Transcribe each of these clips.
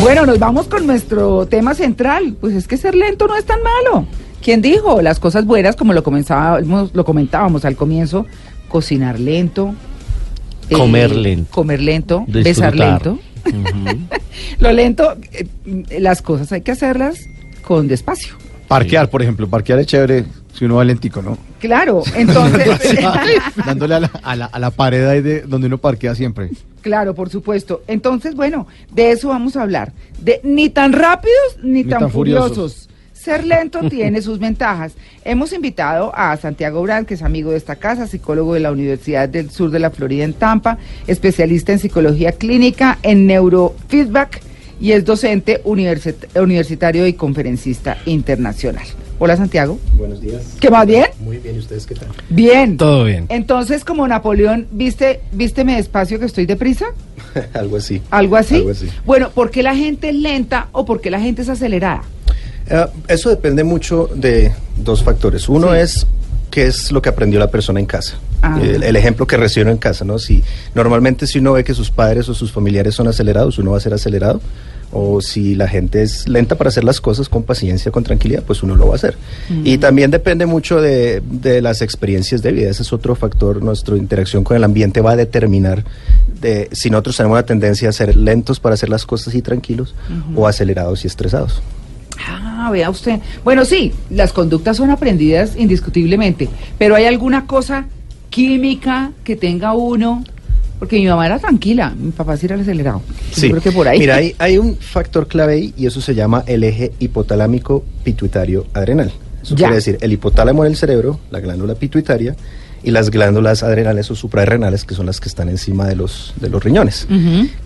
Bueno, nos vamos con nuestro tema central. Pues es que ser lento no es tan malo. ¿Quién dijo? Las cosas buenas, como lo, comenzábamos, lo comentábamos al comienzo, cocinar lento. Comer lento. Comer lento, besar lento. lo lento, eh, las cosas hay que hacerlas con despacio. Parquear, por ejemplo, parquear es chévere si uno va lentico, ¿no? Claro, entonces, Dándole a la, a la, a la pared ahí de donde uno parquea siempre. claro, por supuesto. Entonces, bueno, de eso vamos a hablar. De ni tan rápidos ni, tan, tan furiosos. furiosos. Ser lento tiene sus ventajas. Hemos invitado a Santiago Brand, que es amigo de esta casa, psicólogo de la Universidad del Sur de la Florida en Tampa, especialista en psicología clínica, en neurofeedback y es docente universit- universitario y conferencista internacional. Hola Santiago. Buenos días. ¿Qué más bien? Muy bien, ¿y ustedes qué tal? Bien. Todo bien. Entonces, como Napoleón, ¿viste, vísteme despacio que estoy deprisa? Algo así. ¿Algo así? Algo así. Bueno, ¿por qué la gente es lenta o por qué la gente es acelerada? Eh, eso depende mucho de dos factores. Uno Sí. es qué es lo que aprendió la persona en casa. Ah. El, el ejemplo que recibieron en casa, ¿no? Si normalmente si uno ve que sus padres o sus familiares son acelerados, uno va a ser acelerado. O si la gente es lenta para hacer las cosas con paciencia, con tranquilidad, pues uno lo va a hacer. Y también depende mucho de, de las experiencias de vida. Ese es otro factor. Nuestra interacción con el ambiente va a determinar de, si nosotros tenemos la tendencia a ser lentos para hacer las cosas y tranquilos o acelerados y estresados. Ah, vea usted. Bueno, sí, las conductas son aprendidas indiscutiblemente, pero ¿hay alguna cosa química que tenga uno? Porque mi mamá era tranquila, mi papá sí era el acelerado. Yo creo que por ahí. Mira, hay, hay un factor clave ahí y eso se llama el eje hipotalámico pituitario adrenal. Eso Ya. quiere decir el hipotálamo en el cerebro, la glándula pituitaria y las glándulas adrenales o suprarrenales que son las que están encima de los, de los riñones.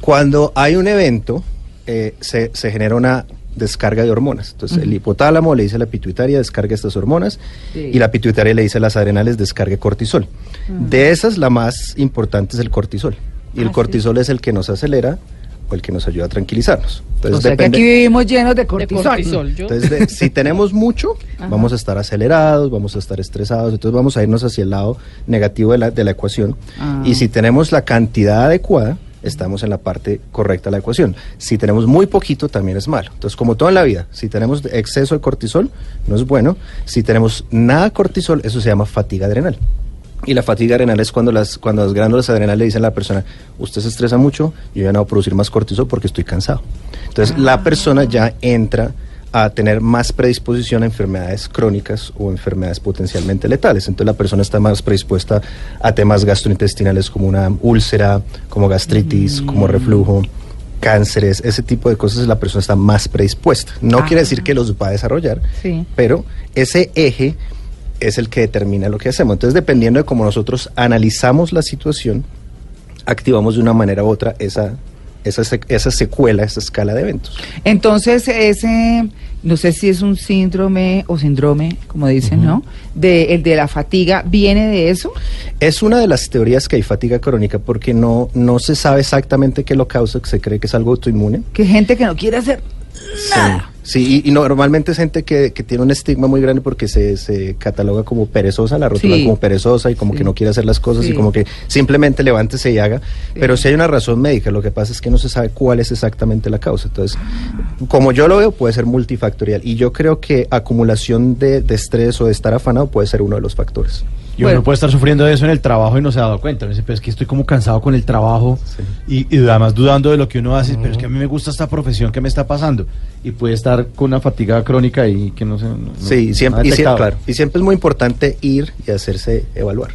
Cuando hay un evento, eh, se, se genera una descarga de hormonas. Entonces, el hipotálamo le dice a la pituitaria, descarga estas hormonas, Sí. y la pituitaria le dice a las adrenales, descargue cortisol. De esas, la más importante es el cortisol. Y Ah, el sí. cortisol es el que nos acelera o el que nos ayuda a tranquilizarnos. Entonces, o sea que aquí vivimos llenos de cortisol. entonces, de- si tenemos mucho, Ajá. vamos a estar acelerados, vamos a estar estresados, entonces vamos a irnos hacia el lado negativo de la, de la ecuación. Ah. Y si tenemos la cantidad adecuada, estamos en la parte correcta de la ecuación. Si tenemos muy poquito, también es malo. Entonces, como todo en la vida, si tenemos exceso de cortisol, no es bueno. Si tenemos nada de cortisol, eso se llama fatiga adrenal. Y la fatiga adrenal es cuando las, cuando las glándulas adrenales le dicen a la persona, usted se estresa mucho, yo ya no voy producir más cortisol porque estoy cansado. Entonces la persona ya entra a tener más predisposición a enfermedades crónicas o enfermedades potencialmente letales. Entonces la persona está más predispuesta a temas gastrointestinales como una úlcera, como gastritis, como reflujo, cánceres, ese tipo de cosas, la persona está más predispuesta. No Ah. quiere decir que los va a desarrollar, Sí. pero ese eje es el que determina lo que hacemos. Entonces, dependiendo de cómo nosotros analizamos la situación, activamos de una manera u otra esa, esa, esa secuela, esa escala de eventos. Entonces, ese, no sé si es un síndrome o síndrome, como dicen, ¿no? De, el de la fatiga, ¿viene de eso? Es una de las teorías que hay fatiga crónica porque no, no se sabe exactamente qué lo causa, que se cree que es algo autoinmune. Que gente que no quiere hacer nada. Sí, y, y normalmente es gente que, que tiene un estigma muy grande porque se, se cataloga como perezosa, la rotulan Sí. como perezosa y como Sí. que no quiere hacer las cosas Sí. y como que simplemente levántese y haga. Sí. Pero si hay una razón médica, lo que pasa es que no se sabe cuál es exactamente la causa. Entonces, como yo lo veo, puede ser multifactorial. Y yo creo que acumulación de, de estrés o de estar afanado puede ser uno de los factores. Y Bueno. uno puede estar sufriendo de eso en el trabajo y no se ha dado cuenta. Uno dice, pero es que estoy como cansado con el trabajo y, y además dudando de lo que uno hace, pero es que a mí me gusta esta profesión, ¿qué me está pasando? Y puede estar con una fatiga crónica y que no se... no- Sí, no siempre, y, sie- detectado. claro, y siempre es muy importante ir y hacerse evaluar.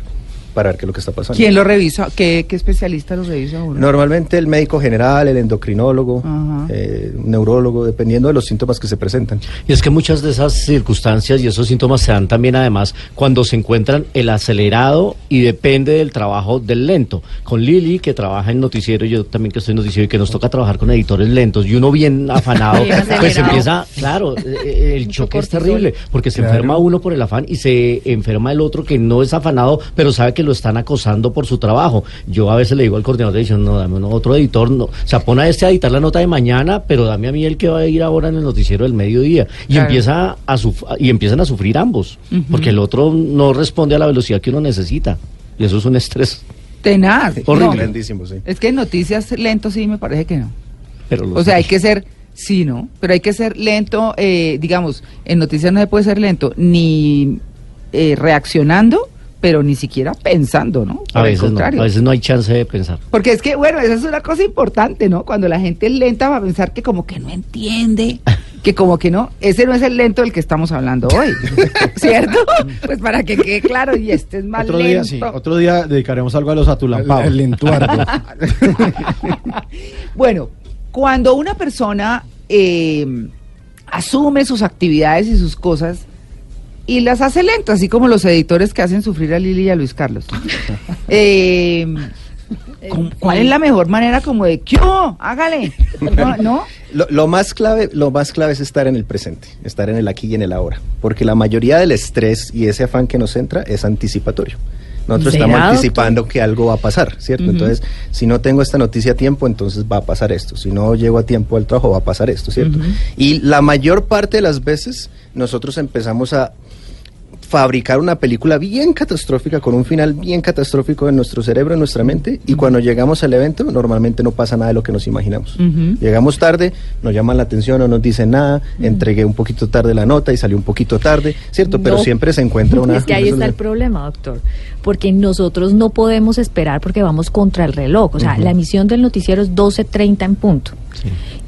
Para ver qué es lo que está pasando. ¿Quién lo revisa? ¿Qué, qué especialista lo revisa uno? Normalmente el médico general, el endocrinólogo, eh, un neurólogo, dependiendo de los síntomas que se presentan. Y es que muchas de esas circunstancias y esos síntomas se dan también además cuando se encuentran el acelerado y depende del trabajo del lento. Con Lili, que trabaja en noticiero, y yo también que estoy en noticiero y que nos toca trabajar con editores lentos y uno bien afanado, pues empieza, claro, eh, eh, el choque es terrible porque se Claro. enferma uno por el afán y se enferma el otro que no es afanado, pero sabe que lo están acosando por su trabajo. Yo a veces le digo al coordinador de edición, no, dame uno- otro editor, no, o sea, pone a este a editar la nota de mañana, pero dame a mí el que va a ir ahora en el noticiero del mediodía. Y Claro. empieza a suf- y empiezan a sufrir ambos, porque el otro no responde a la velocidad que uno necesita. Y eso es un estrés. Tenaz. Horrible. No, Grandísimo, sí. es que en noticias lento sí me parece que no. Pero O sea, hay que ser, sí, ¿no? Pero hay que ser lento, eh, digamos, en noticias no se puede ser lento ni eh, reaccionando, pero ni siquiera pensando, ¿no? a el veces no, a veces no hay chance de pensar. Porque es que, bueno, esa es una cosa importante, ¿no? Cuando la gente es lenta va a pensar que como que no entiende, que como que no, ese no es el lento del que estamos hablando hoy, ¿cierto? Pues para que quede claro, y este es más Otro lento. día, sí. Otro día dedicaremos algo a los atulampados. El lentuardo. Bueno, cuando una persona eh, asume sus actividades y sus cosas y las hace lentas, así como los editores que hacen sufrir a Lili y a Luis Carlos. eh, ¿cómo- ¿Cuál es la mejor manera como de que hágale? ¿No? ¿no? Lo, lo más clave, lo más clave es estar en el presente, estar en el aquí y en el ahora, porque la mayoría del estrés y ese afán que nos entra es anticipatorio. Nosotros ¿Será, estamos doctor? anticipando que algo va a pasar, ¿cierto? Entonces, si no tengo esta noticia a tiempo, entonces va a pasar esto. Si no llego a tiempo al trabajo, va a pasar esto, ¿cierto? Y la mayor parte de las veces nosotros empezamos a fabricar una película bien catastrófica, con un final bien catastrófico en nuestro cerebro, en nuestra mente, y cuando llegamos al evento, normalmente no pasa nada de lo que nos imaginamos. Llegamos tarde, nos llaman la atención, no nos dicen nada, entregué un poquito tarde la nota y salió un poquito tarde, ¿cierto? Pero siempre se encuentra una... Es que ahí está el problema, doctor. Porque nosotros no podemos esperar porque vamos contra el reloj. O sea, la emisión del noticiero es 12.30 en punto.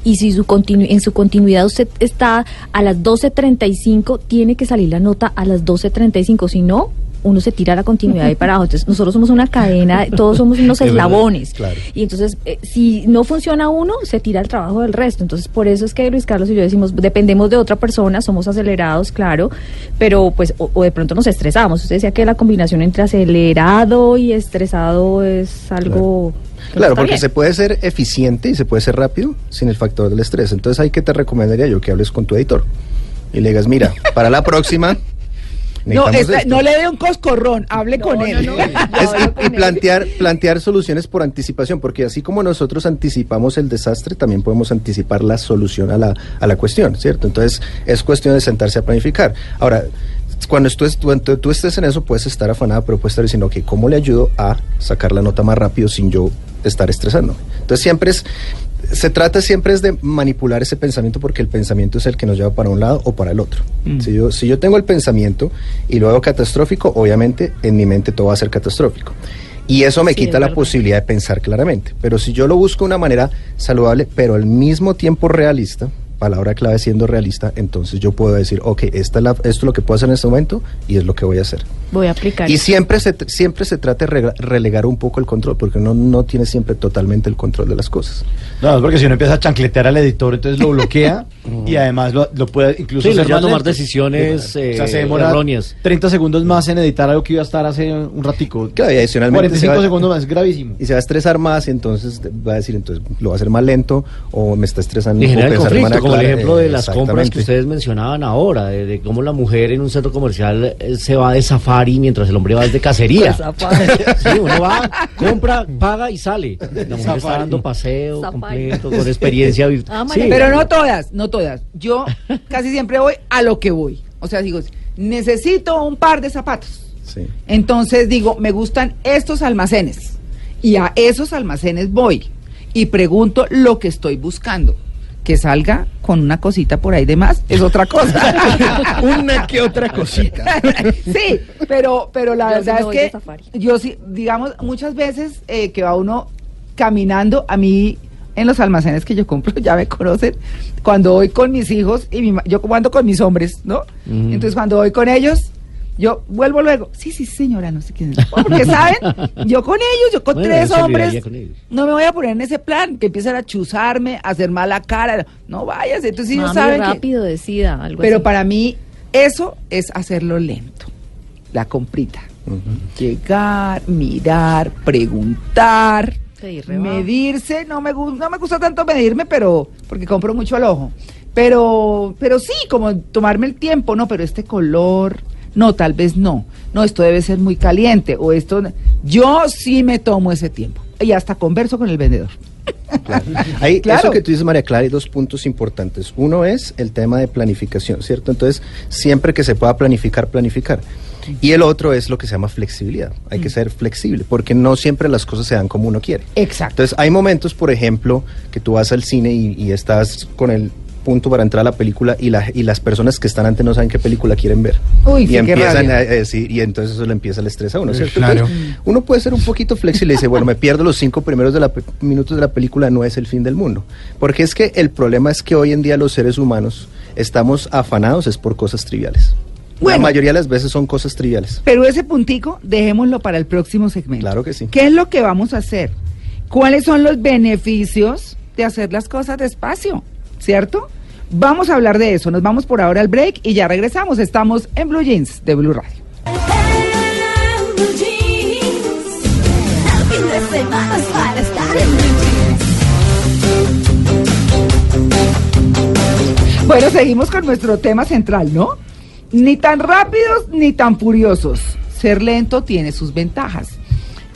Y si su continu- en su continuidad usted está a las 12.35, tiene que salir la nota a las 12.35. Si no, uno se tira la continuidad y para abajo. Entonces, nosotros somos una cadena, todos somos unos eslabones. claro. Y entonces, eh, si no funciona uno, se tira el trabajo del resto. Entonces, por eso es que Luis Carlos y yo decimos, dependemos de otra persona, somos acelerados, claro, pero pues, o, o de pronto nos estresamos. Usted decía que la combinación entre acelerado y estresado es algo... Claro, porque bien. se puede ser eficiente y se puede ser rápido sin el factor del estrés. Entonces, ahí que te recomendaría yo que hables con tu editor y le digas, mira, para la próxima... No, necesitamos esta- esto". no le dé un coscorrón, hable No, con no, él. no. Es- con y él. plantear, plantear soluciones por anticipación, porque así como nosotros anticipamos el desastre, también podemos anticipar la solución a la, a la cuestión, ¿cierto? Entonces, es cuestión de sentarse a planificar. Ahora, cuando tú, cuando tú estés en eso, puedes estar afanada, pero puedes estar diciendo, ok, ¿cómo le ayudo a sacar la nota más rápido sin yo estar estresándome? Entonces, siempre es, se trata siempre es de manipular ese pensamiento porque el pensamiento es el que nos lleva para un lado o para el otro. Si, yo, si yo tengo el pensamiento y lo hago catastrófico, obviamente en mi mente todo va a ser catastrófico. Y eso me Sí, quita es la verdad. posibilidad de pensar claramente. Pero si yo lo busco de una manera saludable, pero al mismo tiempo realista, palabra clave siendo realista, entonces yo puedo decir, ok, esta es la- esto es lo que puedo hacer en este momento y es lo que voy a hacer. Voy a aplicar. Y siempre se, siempre se trata de relegar un poco el control, porque uno no tiene siempre totalmente el control de las cosas. No, es porque si uno empieza a chancletear al editor, entonces lo bloquea y además lo, lo puede incluso Sí, hacer a más tomar decisiones, o sea, eh, se demora erróneas. 30 segundos más en editar algo que iba a estar hace un ratico. Claro, y adicionalmente 45 se va- segundos más, es gravísimo. Y se va a estresar más y entonces va a decir, entonces lo va a hacer más lento o me está estresando. Y genera conflicto, como el ejemplo de las compras que ustedes mencionaban ahora, de, de cómo la mujer en un centro comercial eh, se va de safari mientras el hombre va de cacería. Sí, uno va, compra, paga y sale. La mujer está dando paseo Safari. completo, con experiencia virtual. Ah, Pero no todas, no todas. Yo casi siempre voy a lo que voy. O sea, digo, necesito un par de zapatos. Sí. Entonces digo, me gustan estos almacenes. Y a esos almacenes voy. Y pregunto lo que estoy buscando. Que salga con una cosita por ahí de más es otra cosa. Una que otra cosita. sí, pero, pero la Yo sí verdad me es que yo sí, digamos, muchas veces eh, que va uno caminando, a mí en los almacenes que yo compro, ya me conocen, cuando voy con mis hijos y mi ma- yo ando con mis hombres, ¿no? Entonces cuando voy con ellos, Yo vuelvo luego. Sí, sí, señora, no sé quién es. Porque, ¿saben? Yo con ellos, yo con Bueno, tres hombres, con ellos. no me voy a poner en ese plan, que empiezan a chuzarme, a hacer mala cara. No vayas, entonces ellos Mami, saben que... rápido, decida, algo Pero así. para mí, eso es hacerlo lento. La comprita. Llegar, mirar, preguntar, medirse. No me, no me gusta tanto medirme, pero porque compro mucho al ojo. Pero, pero sí, como tomarme el tiempo, no, pero este color, no, tal vez no. No, esto debe ser muy caliente o esto. Yo sí me tomo ese tiempo y hasta converso con el vendedor. Ahí, Claro. eso que tú dices, María Clara, hay dos puntos importantes. Uno es el tema de planificación, ¿cierto? Entonces, siempre que se pueda planificar, planificar. Y el otro es lo que se llama flexibilidad. Hay Mm. que ser flexible, porque no siempre las cosas se dan como uno quiere. Exacto. Entonces, hay momentos, por ejemplo, que tú vas al cine y, y estás con el punto para entrar a la película y, la- y las personas que están antes no saben qué película quieren ver. Uy, y sí, empiezan a decir, y entonces eso le empieza el estrés a uno, ¿cierto? claro. Entonces, uno puede ser un poquito flexible y dice, bueno, me pierdo los cinco primeros de la pe- minutos de la película, no es el fin del mundo. Porque es que el problema es que hoy en día los seres humanos estamos afanados es por cosas triviales. Bueno. La mayoría de las veces son cosas triviales. Pero ese puntico, dejémoslo para el próximo segmento. Claro que sí. ¿Qué es lo que vamos a hacer? ¿Cuáles son los beneficios de hacer las cosas despacio? ¿Cierto? Vamos a hablar de eso. Nos vamos por ahora al break y ya regresamos. Estamos en Blue Jeans de Blue Radio. Bueno, seguimos con nuestro tema central, ¿no? Ni tan rápidos ni tan furiosos. Ser lento tiene sus ventajas.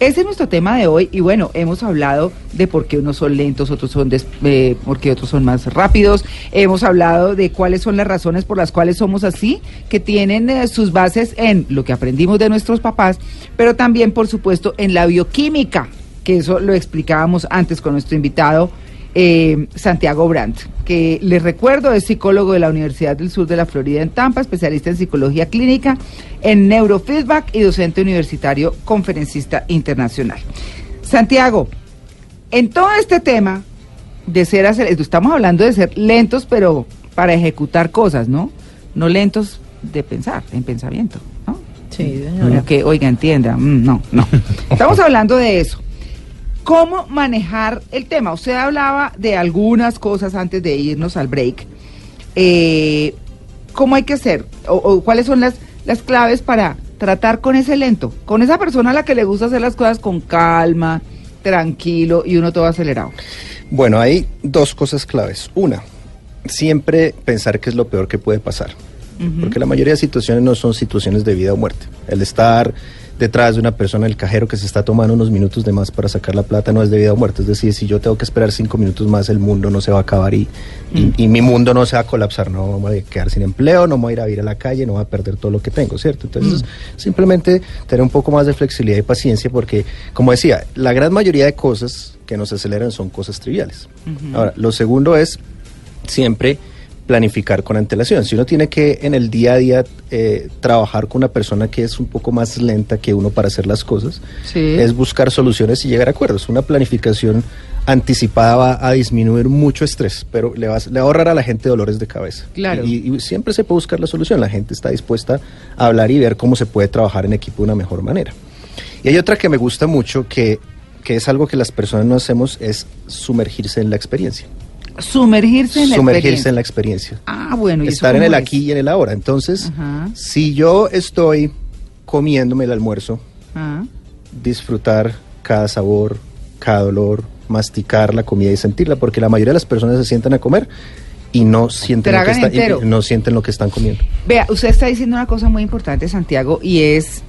Ese es nuestro tema de hoy y bueno, hemos hablado de por qué unos son lentos, otros son des- eh, por qué otros son más rápidos. Hemos hablado de cuáles son las razones por las cuales somos así, que tienen eh, sus bases en lo que aprendimos de nuestros papás, pero también por supuesto en la bioquímica, que eso lo explicábamos antes con nuestro invitado eh, Santiago Brandt, que les recuerdo es psicólogo de la Universidad del Sur de la Florida en Tampa, especialista en psicología clínica, en neurofeedback y docente universitario, conferencista internacional. Santiago, en todo este tema de ser estamos hablando de ser lentos, pero para ejecutar cosas, ¿no? No lentos de pensar, en pensamiento, ¿no? Sí, Como que, oiga, entienda, mm, no, no. Estamos hablando de eso. ¿Cómo manejar el tema? Usted hablaba de algunas cosas antes de irnos al break. Eh, ¿Cómo hay que hacer? O, o cuáles son las, las claves para tratar con ese lento? Con esa persona a la que le gusta hacer las cosas con calma, tranquilo y uno todo acelerado. Bueno, hay dos cosas claves. Una, siempre pensar que es lo peor que puede pasar. Porque la mayoría de situaciones no son situaciones de vida o muerte. El estar detrás de una persona, el cajero que se está tomando unos minutos de más para sacar la plata, no es de vida o muerte. Es decir, si yo tengo que esperar cinco minutos más, el mundo no se va a acabar y, y- y mi mundo no se va a colapsar. No me voy a quedar sin empleo, no me voy a ir a vivir a la calle, no voy a perder todo lo que tengo, ¿cierto? Entonces, simplemente tener un poco más de flexibilidad y paciencia porque, como decía, la gran mayoría de cosas que nos aceleran son cosas triviales. Ahora, lo segundo es siempre planificar con antelación. Si uno tiene que en el día a día eh, trabajar con una persona que es un poco más lenta que uno para hacer las cosas, Sí. es buscar soluciones y llegar a acuerdos. Una planificación anticipada va a disminuir mucho estrés, pero le va, a- le va a ahorrar a la gente dolores de cabeza. Claro. Y, y siempre se puede buscar la solución. La gente está dispuesta a hablar y ver cómo se puede trabajar en equipo de una mejor manera. Y hay otra que me gusta mucho, que, que es algo que las personas no hacemos, es sumergirse en la experiencia. Sumergirse en la Sumergirse en la experiencia. Ah, bueno. ¿y Estar en el es? aquí y en el ahora. Entonces, Ajá. si yo estoy comiéndome el almuerzo, Ah. disfrutar cada sabor, cada dolor, masticar la comida y sentirla, porque la mayoría de las personas se sientan a comer y no sienten, lo que, está- no sienten lo que están comiendo. Vea, usted está diciendo una cosa muy importante, Santiago, y es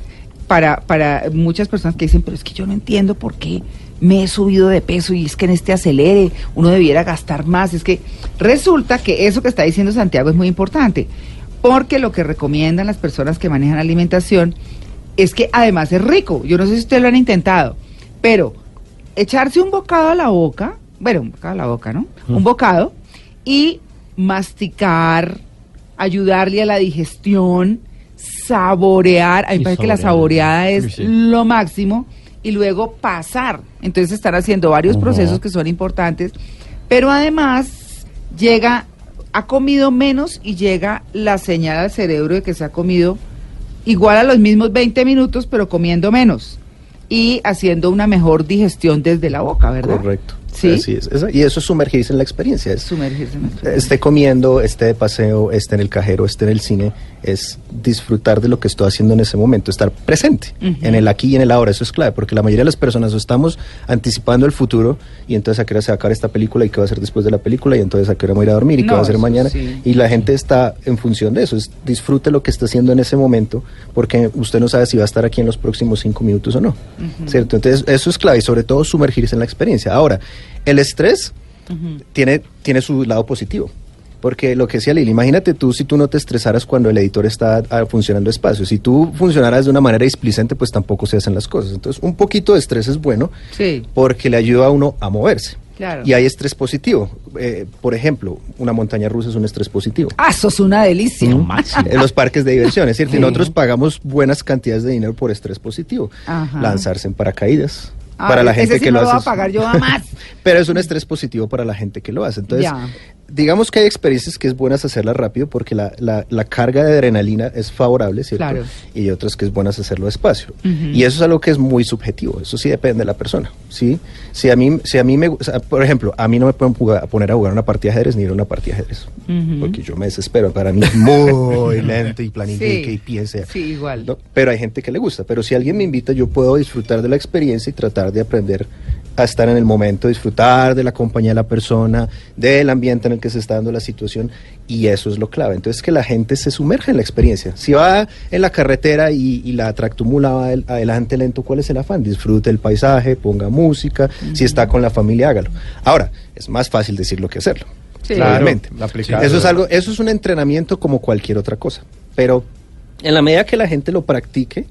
para, para muchas personas que dicen, pero es que yo no entiendo por qué me he subido de peso y es que en este acelere uno debiera gastar más. Es que resulta que eso que está diciendo Santiago es muy importante, porque lo que recomiendan las personas que manejan alimentación es que además es rico. Yo no sé si ustedes lo han intentado, pero echarse un bocado a la boca, bueno, un bocado a la boca, ¿no? Un bocado y masticar, ayudarle a la digestión, saborear, a mí me parece que la saboreada es sí. lo máximo, y luego pasar. Entonces están haciendo varios procesos que son importantes, pero además llega, ha comido menos y llega la señal al cerebro de que se ha comido igual a los mismos 20 minutos, pero comiendo menos y haciendo una mejor digestión desde la boca, ¿verdad? Correcto. Sí. Así es. Y eso es sumergirse en la experiencia. Es, Sumergirse en la experiencia. esté comiendo, esté de paseo, esté en el cajero, esté en el cine, es disfrutar de lo que estoy haciendo en ese momento, estar presente en el aquí y en el ahora. Eso es clave, porque la mayoría de las personas o estamos anticipando el futuro y entonces a qué hora se va a acabar esta película y qué va a hacer después de la película y entonces a qué hora voy a ir a dormir y qué va a hacer mañana. sí. Y la gente está en función de eso, es disfrute lo que está haciendo en ese momento porque usted no sabe si va a estar aquí en los próximos cinco minutos o no. ¿Cierto? Entonces eso es clave y sobre todo sumergirse en la experiencia. Ahora, el estrés tiene, tiene su lado positivo. Porque lo que decía Lili, imagínate tú si tú no te estresaras cuando el editor está ah, funcionando despacio. Si tú funcionaras de una manera displicente, pues tampoco se hacen las cosas. Entonces, un poquito de estrés es bueno Sí, porque le ayuda a uno a moverse. Claro. Y hay estrés positivo. Eh, por ejemplo, una montaña rusa es un estrés positivo. Ah, eso es una delicia. Lo. En los parques de diversión, es cierto, y nosotros pagamos buenas cantidades de dinero por estrés positivo. Ajá. Lanzarse en paracaídas. Ah, para la gente ese sí que no lo lo hace. a pagar yo jamás. Pero es un estrés positivo para la gente que lo hace. Entonces, Ya. Digamos que hay experiencias que es buenas hacerlas rápido porque la, la- la carga de adrenalina es favorable, ¿cierto? Claro. Y hay otras que es buenas hacerlo despacio. Ujú. Y eso es algo que es muy subjetivo. Eso sí depende de la persona, ¿sí? Si a mí, si a mí me... gu- o sea, por ejemplo, a mí no me pueden jugar- poner a jugar una partida de ajedrez ni ir a una partida de ajedrez. Ujú. Porque yo me desespero. Para mí es muy lento y planifique Sí. y piense. Sí, igual. ¿no? Pero hay gente que le gusta. Pero si alguien me invita, yo puedo disfrutar de la experiencia y tratar de aprender a estar en el momento, disfrutar de la compañía de la persona, del ambiente en el que se está dando la situación. Y eso es lo clave. Entonces, que la gente se sumerja en la experiencia. Si va en la carretera y, y la tractomula va adel- adelante lento, ¿cuál es el afán? Disfrute el paisaje, ponga música. Si está con la familia, hágalo. Ahora, es más fácil decirlo que hacerlo. Sí. Claramente. Claro. Eso es algo, eso es un entrenamiento como cualquier otra cosa. Pero en la medida que la gente lo practique,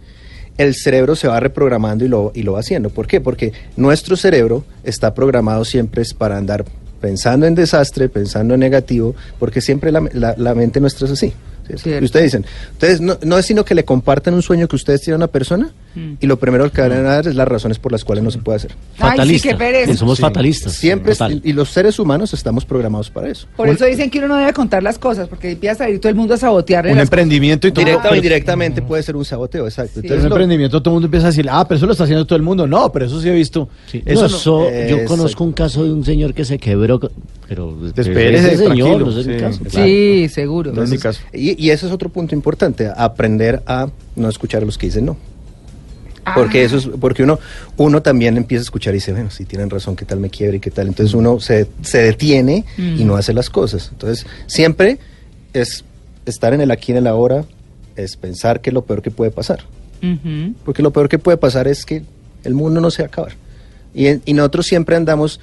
el cerebro se va reprogramando y lo, y lo va haciendo. ¿Por qué? Porque nuestro cerebro está programado siempre es para andar pensando en desastre, pensando en negativo, porque siempre la, la- la mente nuestra es así. Y ustedes dicen, ustedes no, no es sino que le compartan un sueño que ustedes tienen a una persona Mm. y lo primero que van a dar es las razones por las cuales no se puede hacer. Ay, sí, Fatalista. pereza. Somos Sí. fatalistas. Siempre, Total. y los seres humanos estamos programados para eso. Por eso dicen que uno no debe contar las cosas, porque empieza a salir todo el mundo a sabotearle Un las emprendimiento y todo. Directa o indirectamente puede ser un saboteo, exacto. Sí. En Entonces, un lo- emprendimiento todo el mundo empieza a decir, ah, pero eso lo está haciendo todo el mundo. No, pero eso sí he visto. Sí. Eso No, yo Exacto. conozco un caso de un señor que se quebró, pero Espérese, ese señor, tranquilo, no es el sí. caso. Claro. Sí, seguro. No es mi caso. Y, y ese es otro punto importante, aprender a no escuchar a los que dicen no. Ah. Porque eso es, porque uno, uno también empieza a escuchar y dice, bueno, si tienen razón, qué tal me quiebre y qué tal. Entonces uno se, se detiene y no hace las cosas. Entonces, siempre es estar en el aquí y en el ahora, es pensar que lo peor que puede pasar. Ujú. Porque lo peor que puede pasar es que el mundo no se va a acabar. Y, en- y nosotros siempre andamos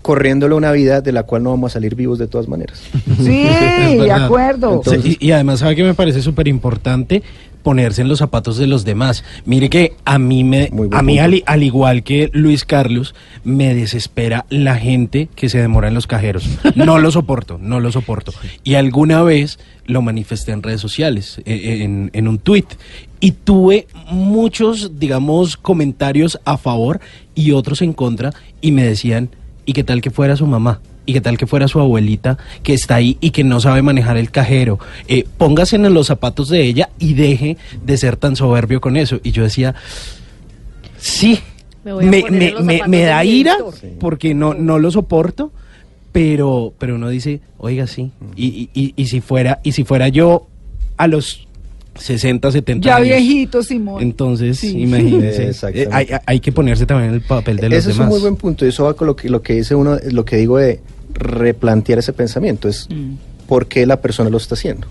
corriéndole una vida de la cual no vamos a salir vivos de todas maneras. Sí, de acuerdo. Entonces- Sí, y, y además, ¿sabe que me parece súper importante? Ponerse en los zapatos de los demás. Mire que a mí, me, a mí al, al igual que Luis Carlos, me desespera la gente que se demora en los cajeros. No lo soporto, no lo soporto. Y alguna vez lo manifesté en redes sociales, eh, eh, en, en un tweet. Y tuve muchos, digamos, comentarios a favor y otros en contra. Y me decían, ¿y qué tal que fuera su mamá? ¿Y qué tal que fuera su abuelita que está ahí y que no sabe manejar el cajero? Eh, póngase en los zapatos de ella y deje de ser tan soberbio con eso. Y yo decía, sí, Me voy a me, me- me- da ira porque no, no lo soporto, pero, pero uno dice, oiga, sí. Y, y- y- y si fuera, y si fuera yo a los 60, 70 Ya años. viejito, Simón. Entonces, Sí. imagínense. Eh, hay, hay que ponerse también en el papel de los Ese es demás. un muy buen punto y eso va con lo que, lo que dice uno, lo que digo de replantear ese pensamiento, es Mm. por qué la persona lo está haciendo.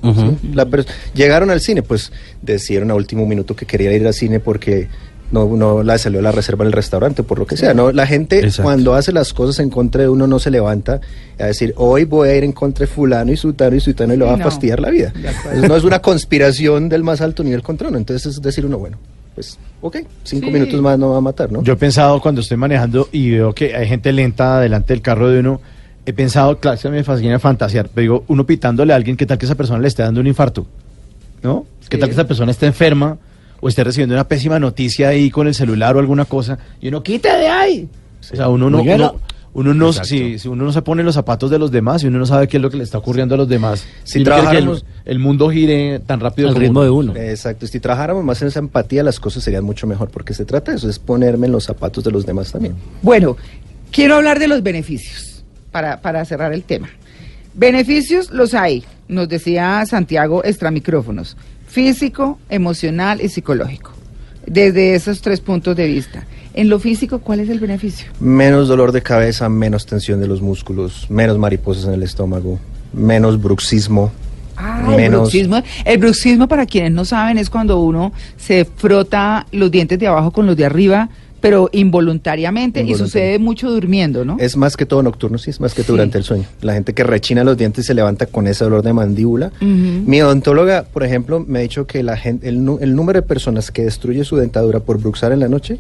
Llegaron al cine, pues decidieron a último minuto que querían ir al cine porque no, no la salió la reserva en el restaurante, por lo que sea. ¿no? La gente Exacto. cuando hace las cosas en contra de uno no se levanta a decir, hoy voy a ir en contra de fulano y sutano y sutano y le va No. a fastidiar la vida. Entonces, no es una conspiración del más alto nivel contra uno. Entonces es decir uno, bueno, pues ok, cinco Sí. minutos más no va a matar, ¿no? Yo he pensado cuando estoy manejando y veo que hay gente lenta delante del carro de uno, he pensado, claro, eso me fascina fantasear, pero digo, uno pitándole a alguien, ¿qué tal que esa persona le esté dando un infarto? ¿No? ¿Qué tal que esa persona esté enferma o esté recibiendo una pésima noticia ahí con el celular o alguna cosa? Y uno, quita de ahí. O sea, uno no, uno, Uno no, si, si uno no se pone en los zapatos de los demás y uno no sabe qué es lo que le está ocurriendo a los demás. Si que el, mundo gire tan rápido Al como ritmo de uno. Exacto, y si trabajáramos más en esa empatía, las cosas serían mucho mejor, porque se trata de eso, es ponerme en los zapatos de los demás también. Bueno, quiero hablar de los beneficios para, para cerrar el tema. Beneficios los hay, nos decía Santiago extramicrófonos, físico, emocional y psicológico, desde esos tres puntos de vista. En lo físico, ¿cuál es el beneficio? Menos dolor de cabeza, menos tensión de los músculos, menos mariposas en el estómago, menos bruxismo, Ah, el menos... bruxismo. El bruxismo, para quienes no saben, es cuando uno se frota los dientes de abajo con los de arriba, pero involuntariamente, y sucede mucho durmiendo, ¿no? Es más que todo nocturno, sí, es más que Sí. durante el sueño. La gente que rechina los dientes se levanta con ese dolor de mandíbula. Mi odontóloga, por ejemplo, me ha dicho que la gente, el, el número de personas que destruye su dentadura por bruxar en la noche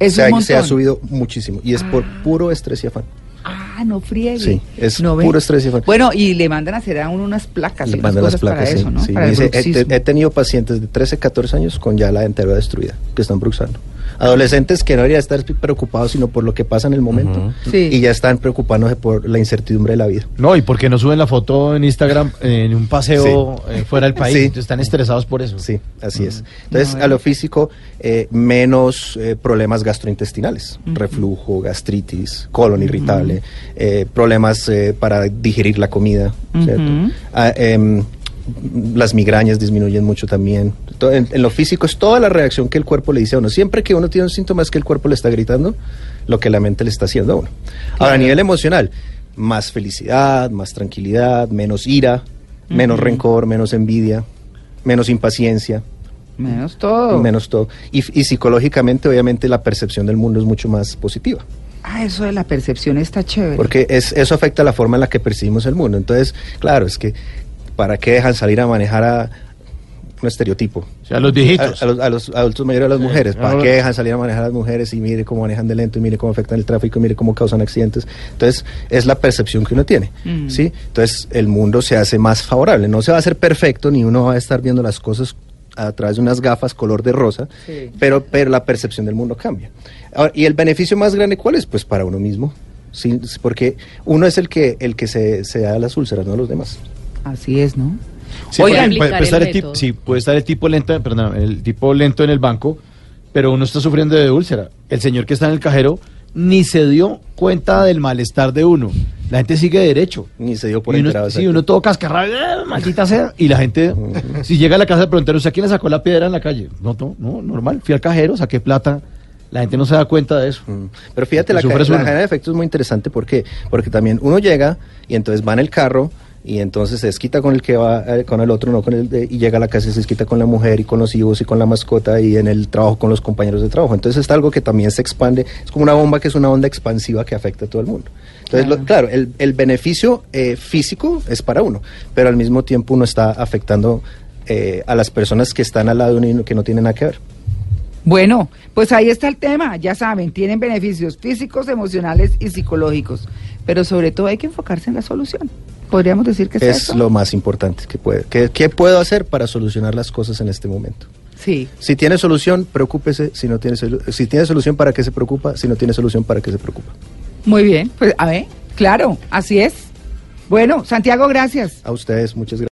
Es se, ha, montón. se ha subido muchísimo. Y es por Ah. puro estrés y afán. Ah, no friegue. Sí, es puro estrés y afán. Bueno, y le mandan a hacer a uno unas placas y Le unas mandan las cosas para placas, sí, eso, ¿no? sí. Para dice, he tenido pacientes de 13, 14 años con ya la dentadura destruida, que están bruxando. Adolescentes que no deberían estar preocupados sino por lo que pasa en el momento. Sí. Y ya están preocupándose por la incertidumbre de la vida. No, y porque no suben la foto en Instagram en un paseo eh, fuera del país. Sí. Entonces están estresados por eso. Sí, así es. Entonces, No, a lo físico, eh, menos eh, problemas gastrointestinales, reflujo, gastritis, colon irritable, eh, problemas eh, para digerir la comida, ¿cierto? Ah, em, las migrañas disminuyen mucho también. En lo físico es toda la reacción que el cuerpo le dice a uno. Siempre que uno tiene un síntoma es que el cuerpo le está gritando lo que la mente le está haciendo a uno. Ahora, a nivel emocional, más felicidad, más tranquilidad, menos ira, menos rencor, menos envidia, menos impaciencia, Menos todo. menos todo. Y, y psicológicamente, obviamente, la percepción del mundo es mucho más positiva. Ah, eso de la percepción está chévere. Porque es, eso afecta la forma en la que percibimos el mundo. Entonces, claro, es que ¿para qué dejan salir a manejar a un estereotipo? O sea, los viejitos. A, a los, a los adultos mayores, a las mujeres. ¿Para qué dejan salir a manejar a las mujeres y mire cómo manejan de lento y mire cómo afectan el tráfico y mire cómo causan accidentes? Entonces, es la percepción que uno tiene. Mm. ¿sí? Entonces, el mundo se hace más favorable. No se va a hacer perfecto ni uno va a estar viendo las cosas a través de unas gafas color de rosa, Sí. pero, pero la percepción del mundo cambia. Ahora, ¿Y el beneficio más grande cuál es? Pues para uno mismo. Sí, porque uno es el que, el que se, se da las úlceras, no los demás. Así es, ¿no? Sí, Oigan, puede, estar el el tipo, sí, puede estar el tipo lento, perdón, el tipo lento en el banco, pero uno está sufriendo de úlcera. El señor que está en el cajero ni se dio cuenta del malestar de uno. La gente sigue derecho. Ni se dio por Y uno, enterado. sí, uno todo cascarrado, "Ah, maldita sea. Y la gente, si llega a la casa de preguntar, ¿usted a quién le sacó la piedra en la calle? No, no, no, normal. Fui al cajero, saqué plata. La gente no se da cuenta de eso. Mm. Pero fíjate, la, ca- la cadena de efectos es muy interesante. ¿por qué? Porque también uno llega y entonces va en el carro y entonces se desquita con el que va, eh, con el otro, no con el de- y llega a la casa y se desquita con la mujer y con los hijos y con la mascota y en el trabajo con los compañeros de trabajo. Entonces es algo que también se expande, es como una bomba que es una onda expansiva que afecta a todo el mundo. Entonces, lo- claro, el, el beneficio eh, físico es para uno, pero al mismo tiempo uno está afectando eh, a las personas que están al lado de uno y que no tienen nada que ver. Bueno, pues ahí está el tema, ya saben, tienen beneficios físicos, emocionales y psicológicos, pero sobre todo hay que enfocarse en la solución. Podríamos decir que es, es eso? lo más importante que puede. ¿Qué, qué puedo hacer para solucionar las cosas en este momento? Sí, Si tiene solución, preocúpese. Si no tiene, si tiene solución, ¿para qué se preocupa? Si no tiene solución, ¿para qué se preocupa? muy bien, pues a ver, claro, así es. Bueno, Santiago, gracias. A ustedes, muchas gracias.